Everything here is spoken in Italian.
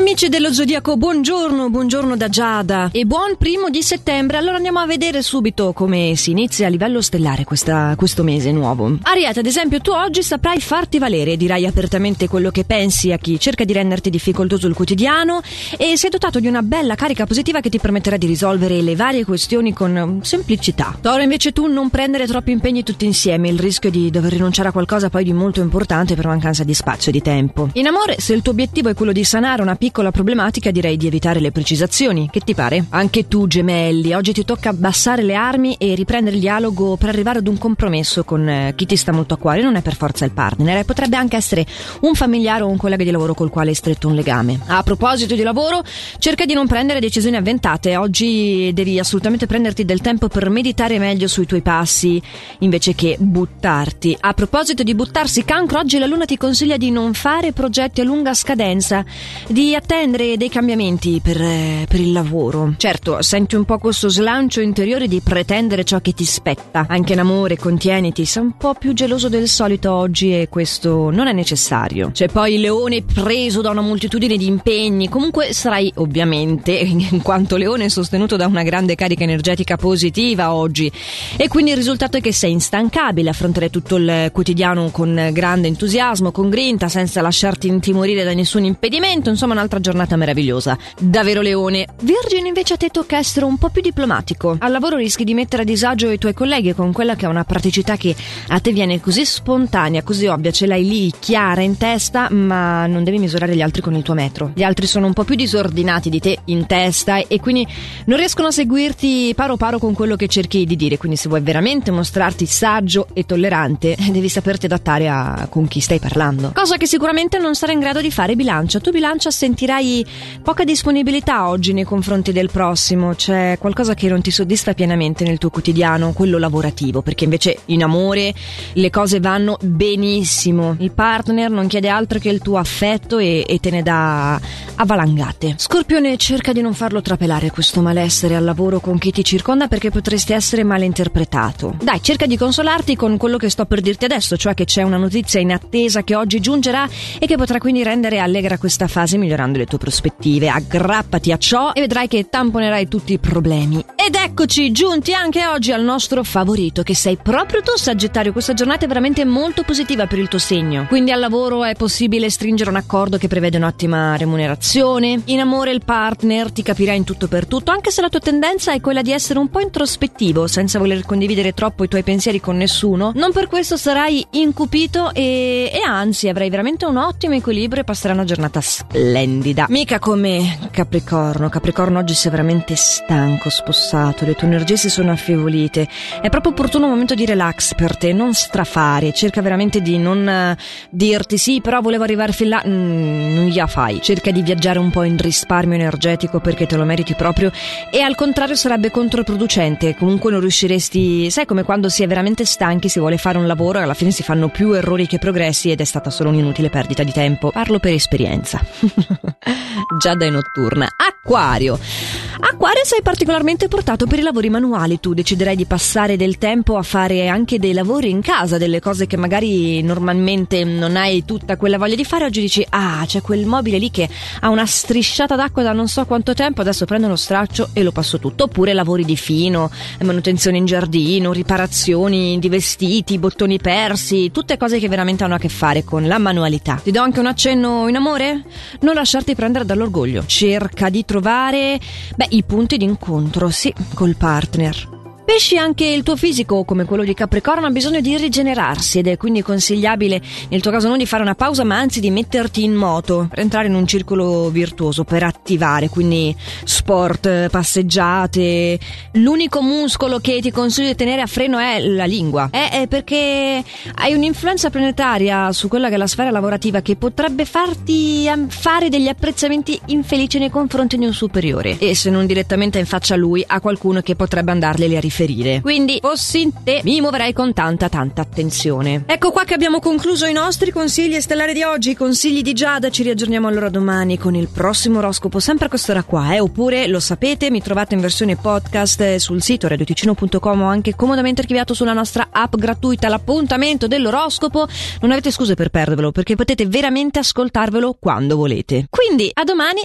Amici dello Zodiaco, buongiorno, buongiorno da Giada e buon primo di settembre. Allora andiamo a vedere subito come si inizia a livello stellare questa, questo mese nuovo. Ariete, ad esempio, tu oggi saprai farti valere, dirai apertamente quello che pensi a chi cerca di renderti difficoltoso il quotidiano e sei dotato di una bella carica positiva che ti permetterà di risolvere le varie questioni con semplicità. Toro, invece, tu non prendere troppi impegni tutti insieme, il rischio di dover rinunciare a qualcosa poi di molto importante per mancanza di spazio e di tempo. In amore, se il tuo obiettivo è quello di sanare una piccola piccola problematica direi di evitare le precisazioni. Che ti pare? Anche tu, gemelli, oggi ti tocca abbassare le armi e riprendere il dialogo per arrivare ad un compromesso con eh, chi ti sta molto a cuore. Non è per forza il partner, eh, potrebbe anche essere un familiare o un collega di lavoro col quale hai stretto un legame. A proposito di lavoro, cerca di non prendere decisioni avventate. Oggi devi assolutamente prenderti del tempo per meditare meglio sui tuoi passi invece che buttarti. A proposito di buttarsi, cancro, oggi la luna ti consiglia di non fare progetti a lunga scadenza, di attendere dei cambiamenti per, eh, per, il lavoro. Certo, senti un po' questo slancio interiore di pretendere ciò che ti spetta. Anche in amore, contieniti, sei un po' più geloso del solito oggi e questo non è necessario. C'è poi il leone preso da una moltitudine di impegni. Comunque sarai ovviamente, in quanto leone, sostenuto da una grande carica energetica positiva oggi. E quindi il risultato è che sei instancabile, affrontare tutto il quotidiano con grande entusiasmo, con grinta, senza lasciarti intimorire da nessun impedimento. Insomma, un'altra giornata meravigliosa. Davvero Leone. Virgin invece a te tocca essere un po' più diplomatico. Al lavoro rischi di mettere a disagio i tuoi colleghi con quella che è una praticità che a te viene così spontanea, così ovvia, ce l'hai lì chiara in testa, ma non devi misurare gli altri con il tuo metro. Gli altri sono un po' più disordinati di te in testa e quindi non riescono a seguirti paro paro con quello che cerchi di dire. Quindi se vuoi veramente mostrarti saggio e tollerante, devi saperti adattare a con chi stai parlando. Cosa che sicuramente non sarai in grado di fare bilancia. Tu bilancia senti sentirai poca disponibilità oggi nei confronti del prossimo, c'è qualcosa che non ti soddisfa pienamente nel tuo quotidiano, quello lavorativo, perché invece in amore le cose vanno benissimo. Il partner non chiede altro che il tuo affetto e, e te ne dà a valangate. Scorpione cerca di non farlo trapelare questo malessere al lavoro con chi ti circonda perché potresti essere malinterpretato. Dai, cerca di consolarti con quello che sto per dirti adesso, cioè che c'è una notizia in attesa che oggi giungerà e che potrà quindi rendere allegra questa fase migliorando migliorando le tue prospettive. Aggrappati a ciò e vedrai che tamponerai tutti i problemi. Ed eccoci giunti anche oggi al nostro favorito, che sei proprio tu, Sagittario. Questa giornata è veramente molto positiva per il tuo segno. Quindi al lavoro è possibile stringere un accordo che prevede un'ottima remunerazione. In amore il partner ti capirà in tutto per tutto, anche se la tua tendenza è quella di essere un po' introspettivo, senza voler condividere troppo i tuoi pensieri con nessuno. Non per questo sarai incupito e, e anzi avrai veramente un ottimo equilibrio e passerai una giornata splendida splendida. Mica come Capricorno. Capricorno oggi sei veramente stanco, spossato, le tue energie si sono affievolite. È proprio opportuno un momento di relax per te, non strafare. Cerca veramente di non uh, dirti sì, però volevo arrivare fin là. Mm, non gliela fai. Cerca di viaggiare un po' in risparmio energetico perché te lo meriti proprio. E al contrario sarebbe controproducente. Comunque non riusciresti. Sai come quando si è veramente stanchi, si vuole fare un lavoro e alla fine si fanno più errori che progressi ed è stata solo un'inutile perdita di tempo. Parlo per esperienza. Giada è notturna. Acquario. Acquario sei particolarmente portato per i lavori manuali, tu deciderai di passare del tempo a fare anche dei lavori in casa, delle cose che magari normalmente non hai tutta quella voglia di fare, oggi dici ah c'è quel mobile lì che ha una strisciata d'acqua da non so quanto tempo, adesso prendo lo straccio e lo passo tutto, oppure lavori di fino, manutenzione in giardino, riparazioni di vestiti, bottoni persi, tutte cose che veramente hanno a che fare con la manualità. Ti do anche un accenno in amore? Non lasciarti prendere dall'orgoglio, cerca di trovare, beh, i punti d'incontro, sì, col partner. Pesci anche il tuo fisico, come quello di Capricorno, ha bisogno di rigenerarsi ed è quindi consigliabile nel tuo caso non di fare una pausa ma anzi di metterti in moto. Per entrare in un circolo virtuoso, per attivare, quindi sport, passeggiate. L'unico muscolo che ti consiglio di tenere a freno è la lingua, è, perché hai un'influenza planetaria su quella che è la sfera lavorativa che potrebbe farti fare degli apprezzamenti infelici nei confronti di un superiore. E se non direttamente in faccia a lui a qualcuno che potrebbe andarglieli a riferire riferire. Quindi, fossi in te, mi muoverei con tanta, tanta attenzione. Ecco qua che abbiamo concluso i nostri consigli stellari di oggi, consigli di Giada. Ci riaggiorniamo allora domani con il prossimo oroscopo, sempre a quest'ora qua, eh? Oppure, lo sapete, mi trovate in versione podcast eh, sul sito radioticino.com o anche comodamente archiviato sulla nostra app gratuita. L'appuntamento dell'oroscopo. Non avete scuse per perdervelo, perché potete veramente ascoltarvelo quando volete. Quindi, a domani